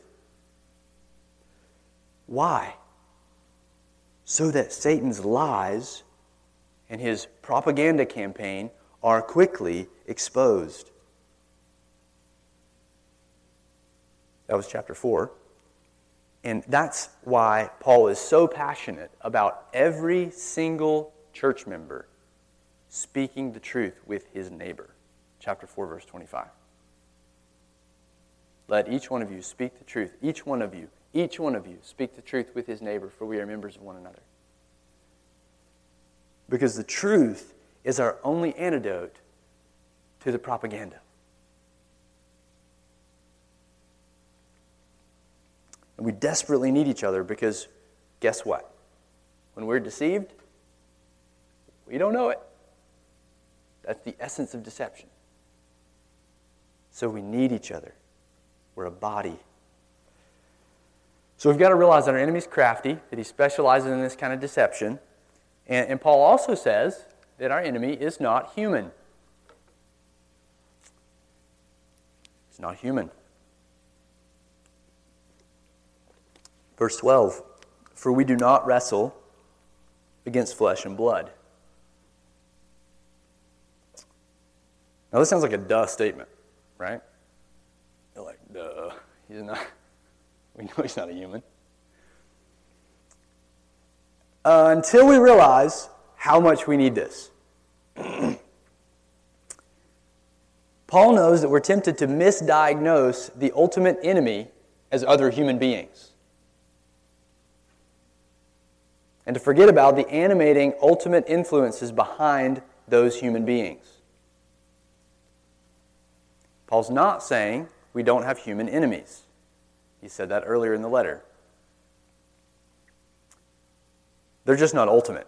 Why? So that Satan's lies and his propaganda campaign are quickly exposed. That was chapter 4. And that's why Paul is so passionate about every single church member speaking the truth with his neighbor. Chapter 4, verse 25. Let each one of you speak the truth. Each one of you, each one of you, speak the truth with his neighbor, for we are members of one another. Because the truth is our only antidote to the propaganda. And we desperately need each other because guess what? When we're deceived, we don't know it. That's the essence of deception. So we need each other. We're a body. So we've got to realize that our enemy's crafty, that he specializes in this kind of deception. And, and Paul also says that our enemy is not human. It's not human. Verse 12 For we do not wrestle against flesh and blood Now, this sounds like a duh statement, right? You're like, duh. He's not, we know he's not a human. Uh, until we realize how much we need this. Paul knows that we're tempted to misdiagnose the ultimate enemy as other human beings. And to forget about the animating ultimate influences behind those human beings. Paul's not saying we don't have human enemies. He said that earlier in the letter. They're just not ultimate.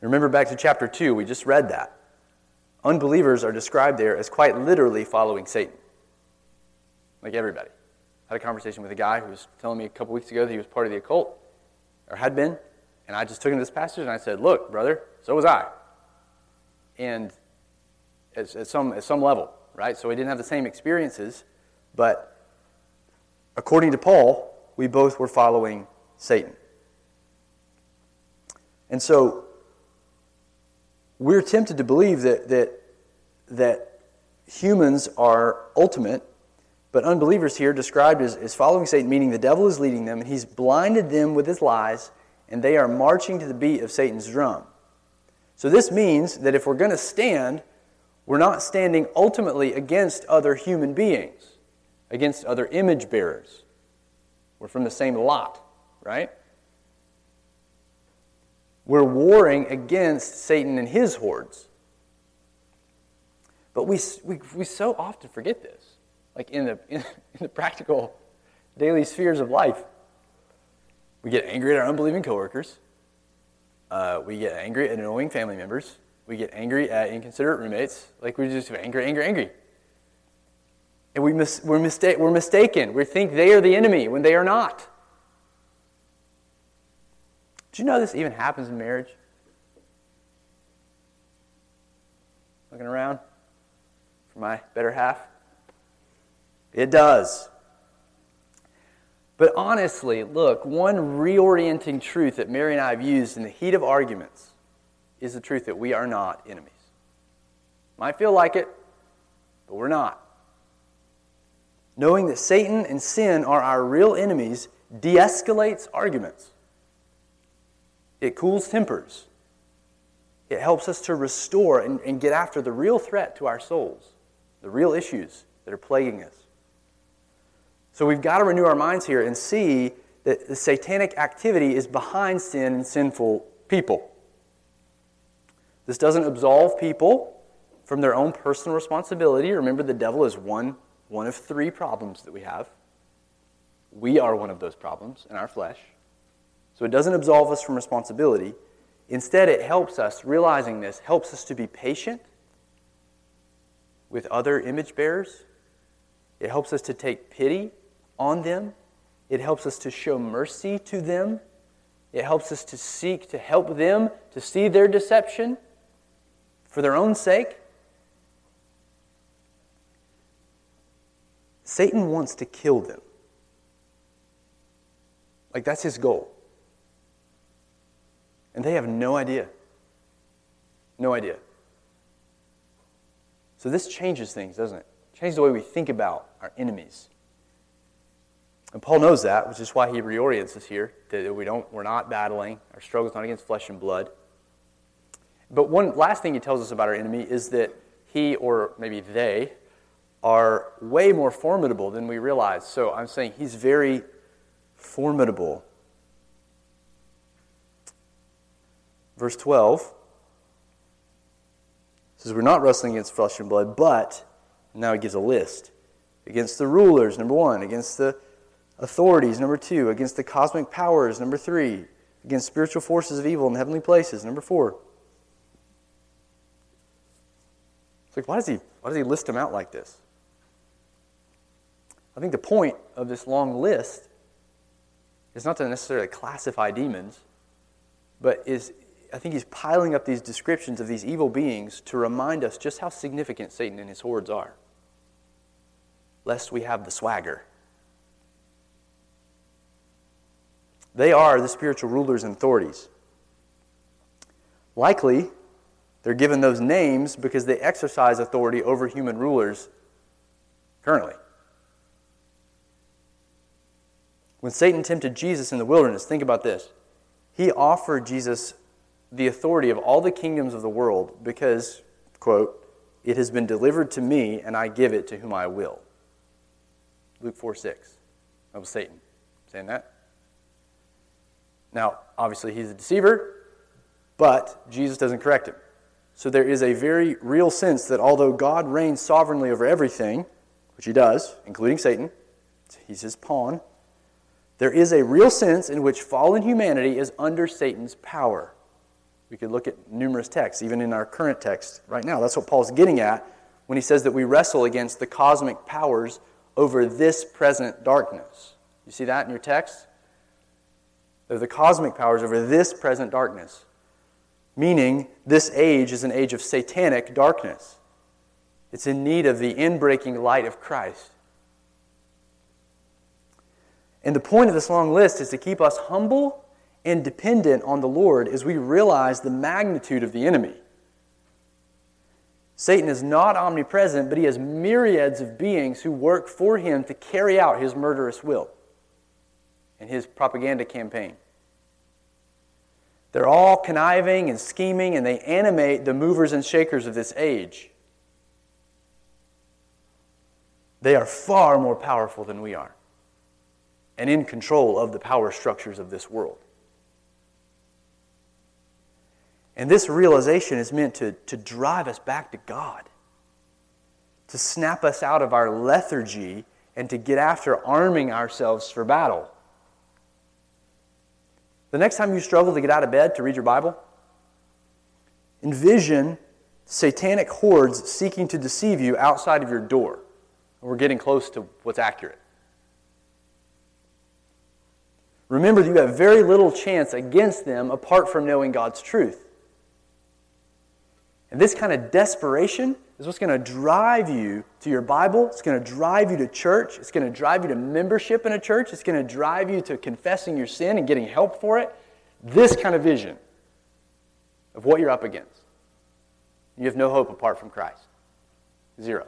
Remember back to chapter 2, we just read that. Unbelievers are described there as quite literally following Satan. Like everybody. I had a conversation with a guy who was telling me a couple weeks ago that he was part of the occult, or had been, and I just took him to this passage and I said, Look, brother, so was I. And at, at, some, at some level, right? So we didn't have the same experiences, but according to Paul, we both were following Satan. And so we're tempted to believe that, that, that humans are ultimate, but unbelievers here described as, as following Satan, meaning the devil is leading them, and he's blinded them with his lies, and they are marching to the beat of Satan's drum. So this means that if we're going to stand we're not standing ultimately against other human beings, against other image bearers. We're from the same lot, right? We're warring against Satan and his hordes. But we, we, we so often forget this, like in the, in, in the practical daily spheres of life. We get angry at our unbelieving coworkers. Uh, we get angry at annoying family members. We get angry at inconsiderate roommates, like we just angry, angry, angry. And we mis- we're, mista- we're mistaken. We think they are the enemy when they are not. Do you know this even happens in marriage? Looking around for my better half? It does. But honestly, look, one reorienting truth that Mary and I have used in the heat of arguments is the truth that we are not enemies. Might feel like it, but we're not. Knowing that Satan and sin are our real enemies de escalates arguments, it cools tempers, it helps us to restore and, and get after the real threat to our souls, the real issues that are plaguing us. So we've got to renew our minds here and see that the satanic activity is behind sin and sinful people. This doesn't absolve people from their own personal responsibility. Remember, the devil is one, one of three problems that we have. We are one of those problems in our flesh. So it doesn't absolve us from responsibility. Instead, it helps us, realizing this, helps us to be patient with other image bearers. It helps us to take pity on them. It helps us to show mercy to them. It helps us to seek to help them to see their deception for their own sake. Satan wants to kill them. Like, that's his goal. And they have no idea. No idea. So, this changes things, doesn't it? Changes the way we think about our enemies. And Paul knows that, which is why he reorients us here, that we don't, we're not battling. Our struggle is not against flesh and blood. But one last thing he tells us about our enemy is that he, or maybe they, are way more formidable than we realize. So I'm saying he's very formidable. Verse 12 says, We're not wrestling against flesh and blood, but, now he gives a list against the rulers, number one, against the authorities, number two, against the cosmic powers, number three, against spiritual forces of evil in heavenly places, number four. It's like, why does he, why does he list them out like this? I think the point of this long list is not to necessarily classify demons, but is I think he's piling up these descriptions of these evil beings to remind us just how significant Satan and his hordes are, lest we have the swagger. They are the spiritual rulers and authorities. Likely, they're given those names because they exercise authority over human rulers currently. When Satan tempted Jesus in the wilderness, think about this. He offered Jesus the authority of all the kingdoms of the world because, quote, it has been delivered to me and I give it to whom I will. Luke 4 6. That was Satan saying that. Now, obviously, he's a deceiver, but Jesus doesn't correct him. So there is a very real sense that although God reigns sovereignly over everything, which he does, including Satan, he's his pawn, there is a real sense in which fallen humanity is under Satan's power. We could look at numerous texts, even in our current text right now. That's what Paul's getting at when he says that we wrestle against the cosmic powers over this present darkness. You see that in your text? They're the cosmic powers over this present darkness. Meaning, this age is an age of satanic darkness. It's in need of the inbreaking light of Christ. And the point of this long list is to keep us humble and dependent on the Lord as we realize the magnitude of the enemy. Satan is not omnipresent, but he has myriads of beings who work for him to carry out his murderous will and his propaganda campaign. They're all conniving and scheming, and they animate the movers and shakers of this age. They are far more powerful than we are and in control of the power structures of this world. And this realization is meant to, to drive us back to God, to snap us out of our lethargy, and to get after arming ourselves for battle. The next time you struggle to get out of bed to read your Bible, envision satanic hordes seeking to deceive you outside of your door. We're getting close to what's accurate. Remember that you have very little chance against them apart from knowing God's truth. And this kind of desperation is what's going to drive you to your Bible. It's going to drive you to church. It's going to drive you to membership in a church. It's going to drive you to confessing your sin and getting help for it. This kind of vision of what you're up against. You have no hope apart from Christ. Zero.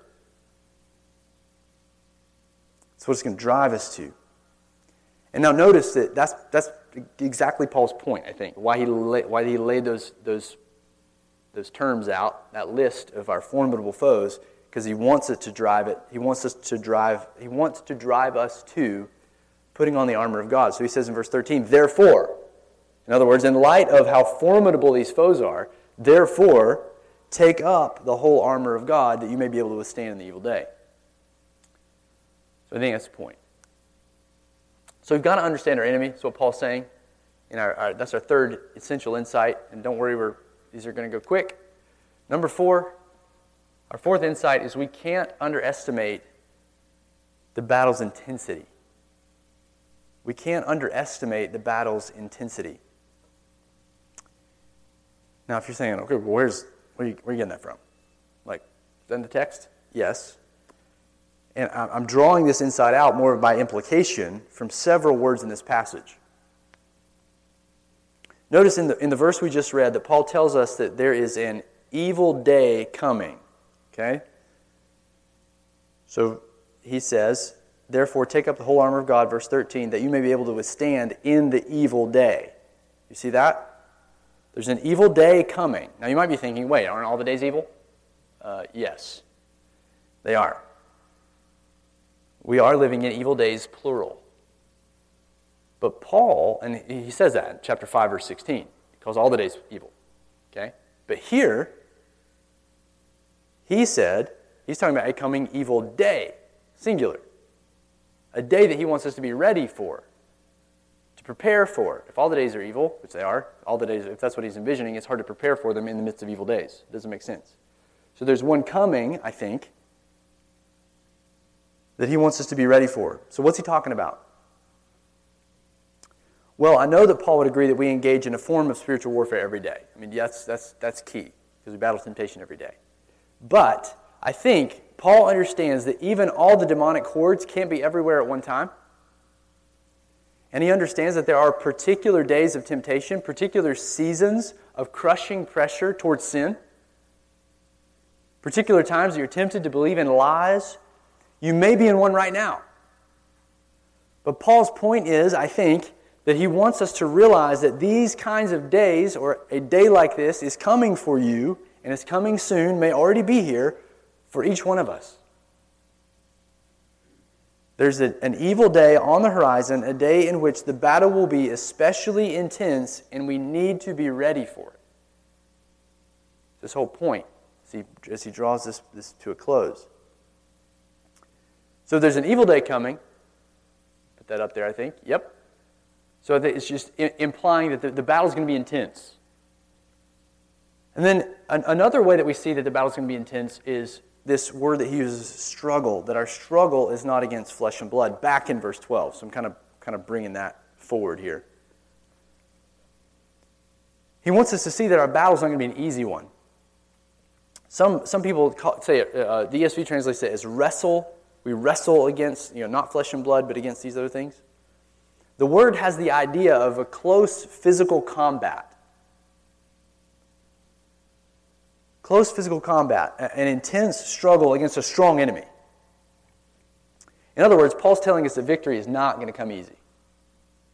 That's what it's going to drive us to. And now notice that that's, that's exactly Paul's point, I think, why he, la- why he laid those, those, those terms out, that list of our formidable foes, because he wants it to drive it. He wants us to drive, he wants to drive us to putting on the armor of God. So he says in verse 13, therefore, in other words, in light of how formidable these foes are, therefore, take up the whole armor of God that you may be able to withstand in the evil day. So I think that's the point. So we've got to understand our enemy. That's what Paul's saying. In our, our, that's our third essential insight. And don't worry, we're, these are going to go quick. Number four, our fourth insight is we can't underestimate the battle's intensity. We can't underestimate the battle's intensity. Now, if you're saying, okay, well, where's, where, are you, where are you getting that from? Like, in the text? Yes. And I'm drawing this inside out more by implication from several words in this passage. Notice in the, in the verse we just read that Paul tells us that there is an evil day coming. Okay? So he says, Therefore, take up the whole armor of God, verse 13, that you may be able to withstand in the evil day. You see that? There's an evil day coming. Now, you might be thinking, wait, aren't all the days evil? Uh, yes, they are. We are living in evil days, plural. But Paul, and he says that in chapter 5, verse 16, he calls all the days evil. Okay? But here, he said, he's talking about a coming evil day, singular. A day that he wants us to be ready for, to prepare for. If all the days are evil, which they are, all the days, if that's what he's envisioning, it's hard to prepare for them in the midst of evil days. It doesn't make sense. So there's one coming, I think, that he wants us to be ready for. So, what's he talking about? Well, I know that Paul would agree that we engage in a form of spiritual warfare every day. I mean, that's, that's, that's key because we battle temptation every day. But I think Paul understands that even all the demonic hordes can't be everywhere at one time. And he understands that there are particular days of temptation, particular seasons of crushing pressure towards sin, particular times that you're tempted to believe in lies you may be in one right now. But Paul's point is, I think, that he wants us to realize that these kinds of days, or a day like this, is coming for you, and is coming soon, may already be here for each one of us. There's a, an evil day on the horizon, a day in which the battle will be especially intense, and we need to be ready for it. This whole point, as he, as he draws this, this to a close. So there's an evil day coming. Put that up there, I think. Yep. So it's just implying that the, the battle is going to be intense. And then an, another way that we see that the battle is going to be intense is this word that he uses, struggle, that our struggle is not against flesh and blood, back in verse 12. So I'm kind of, kind of bringing that forward here. He wants us to see that our battle is not going to be an easy one. Some, some people call, say, uh, the ESV translates it as wrestle we wrestle against, you know, not flesh and blood, but against these other things. The word has the idea of a close physical combat. Close physical combat, an intense struggle against a strong enemy. In other words, Paul's telling us that victory is not going to come easy.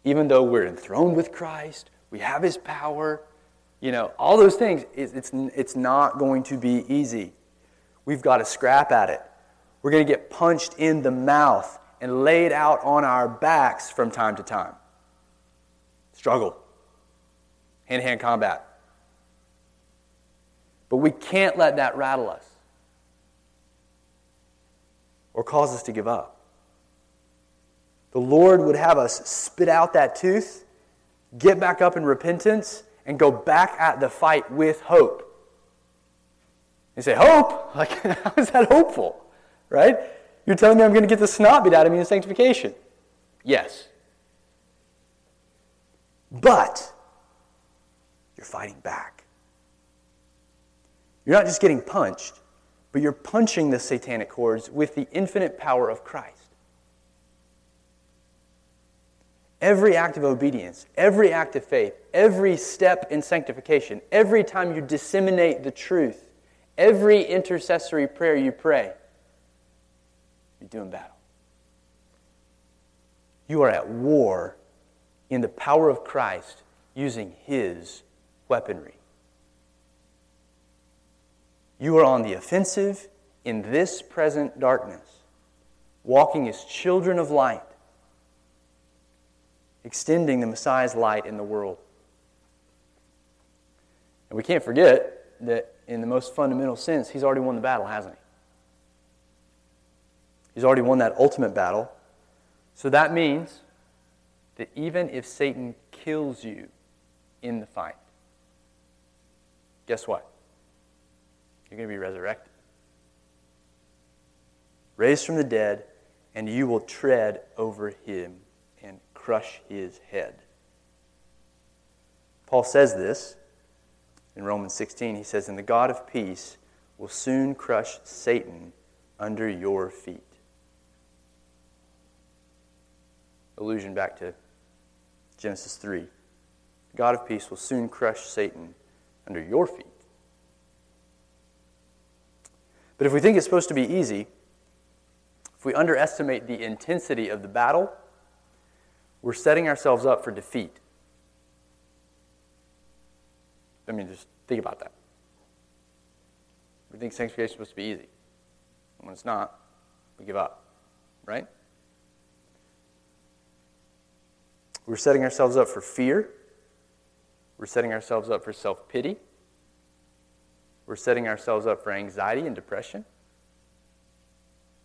Even though we're enthroned with Christ, we have his power, you know, all those things, it's, it's not going to be easy. We've got to scrap at it. We're going to get punched in the mouth and laid out on our backs from time to time. Struggle. Hand to hand combat. But we can't let that rattle us or cause us to give up. The Lord would have us spit out that tooth, get back up in repentance, and go back at the fight with hope. You say, Hope? Like, how is that hopeful? Right? You're telling me I'm going to get the snot beat out of me in sanctification. Yes. But you're fighting back. You're not just getting punched, but you're punching the satanic hordes with the infinite power of Christ. Every act of obedience, every act of faith, every step in sanctification, every time you disseminate the truth, every intercessory prayer you pray, you're doing battle. You are at war in the power of Christ using His weaponry. You are on the offensive in this present darkness, walking as children of light, extending the Messiah's light in the world. And we can't forget that in the most fundamental sense, he's already won the battle, hasn't he? He's already won that ultimate battle. So that means that even if Satan kills you in the fight, guess what? You're going to be resurrected. Raised from the dead, and you will tread over him and crush his head. Paul says this in Romans 16. He says, And the God of peace will soon crush Satan under your feet. Allusion back to Genesis 3. The God of peace will soon crush Satan under your feet. But if we think it's supposed to be easy, if we underestimate the intensity of the battle, we're setting ourselves up for defeat. I mean, just think about that. We think sanctification is supposed to be easy. And when it's not, we give up, right? We're setting ourselves up for fear. We're setting ourselves up for self pity. We're setting ourselves up for anxiety and depression.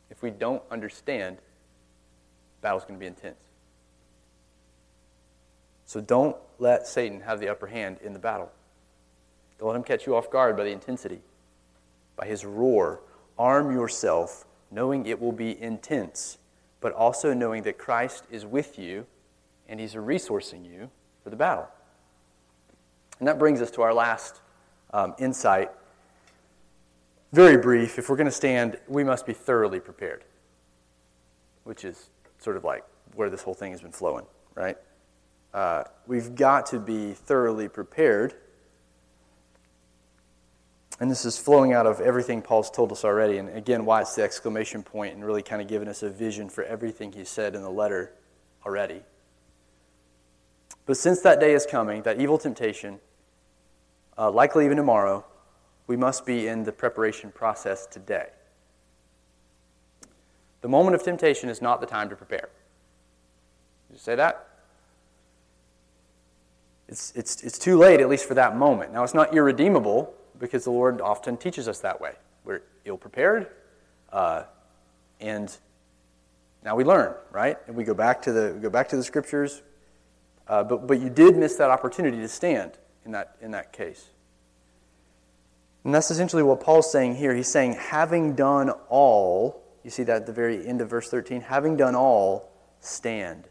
If we don't understand, battle's going to be intense. So don't let Satan have the upper hand in the battle. Don't let him catch you off guard by the intensity, by his roar. Arm yourself, knowing it will be intense, but also knowing that Christ is with you and he's resourcing you for the battle. And that brings us to our last um, insight. Very brief. If we're going to stand, we must be thoroughly prepared, which is sort of like where this whole thing has been flowing, right? Uh, we've got to be thoroughly prepared. And this is flowing out of everything Paul's told us already. And again, why it's the exclamation point and really kind of giving us a vision for everything he said in the letter already. But since that day is coming, that evil temptation, uh, likely even tomorrow, we must be in the preparation process today. The moment of temptation is not the time to prepare. Did you say that? It's, it's, it's too late, at least for that moment. Now, it's not irredeemable because the Lord often teaches us that way. We're ill prepared, uh, and now we learn, right? And we go back to the, go back to the scriptures, uh, but, but you did miss that opportunity to stand in that, in that case. And that's essentially what Paul's saying here. He's saying, having done all, you see that at the very end of verse 13, having done all, stand.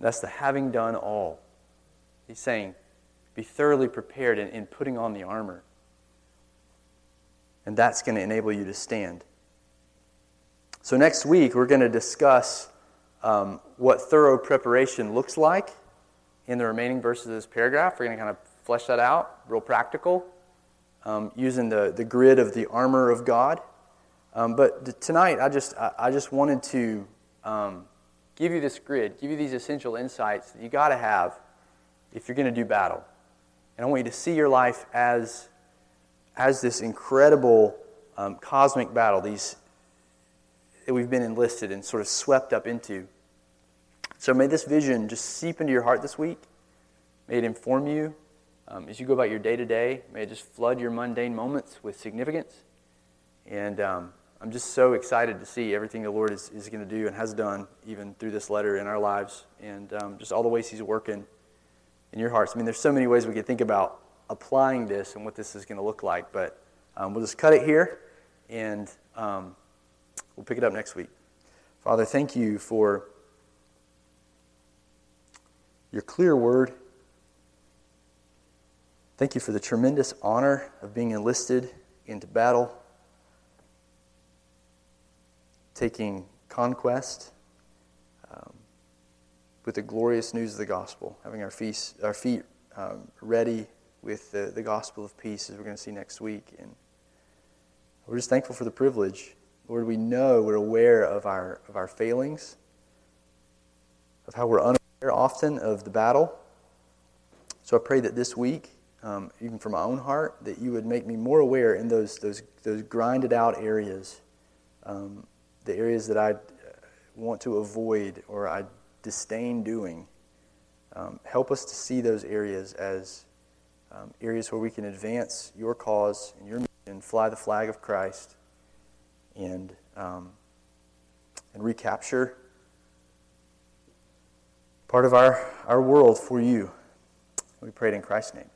That's the having done all. He's saying, be thoroughly prepared in, in putting on the armor. And that's going to enable you to stand. So, next week, we're going to discuss um, what thorough preparation looks like in the remaining verses of this paragraph. We're going to kind of flesh that out, real practical, um, using the, the grid of the armor of God. Um, but tonight, I just, I, I just wanted to um, give you this grid, give you these essential insights that you got to have if you're going to do battle. And I want you to see your life as, as this incredible um, cosmic battle, these that we've been enlisted and sort of swept up into. So may this vision just seep into your heart this week. May it inform you um, as you go about your day to day. May it just flood your mundane moments with significance. And um, I'm just so excited to see everything the Lord is, is going to do and has done, even through this letter in our lives, and um, just all the ways He's working in your hearts. I mean, there's so many ways we could think about applying this and what this is going to look like. But um, we'll just cut it here, and um, we'll pick it up next week. Father, thank you for your clear word. Thank you for the tremendous honor of being enlisted into battle, taking conquest um, with the glorious news of the gospel, having our, feast, our feet um, ready with the, the gospel of peace, as we're going to see next week. And we're just thankful for the privilege. Lord, we know we're aware of our, of our failings, of how we're unaware often of the battle. So I pray that this week, um, even from my own heart, that you would make me more aware in those, those, those grinded out areas, um, the areas that I want to avoid or I disdain doing. Um, help us to see those areas as um, areas where we can advance your cause and your mission, fly the flag of Christ, and, um, and recapture part of our, our world for you. We pray it in Christ's name.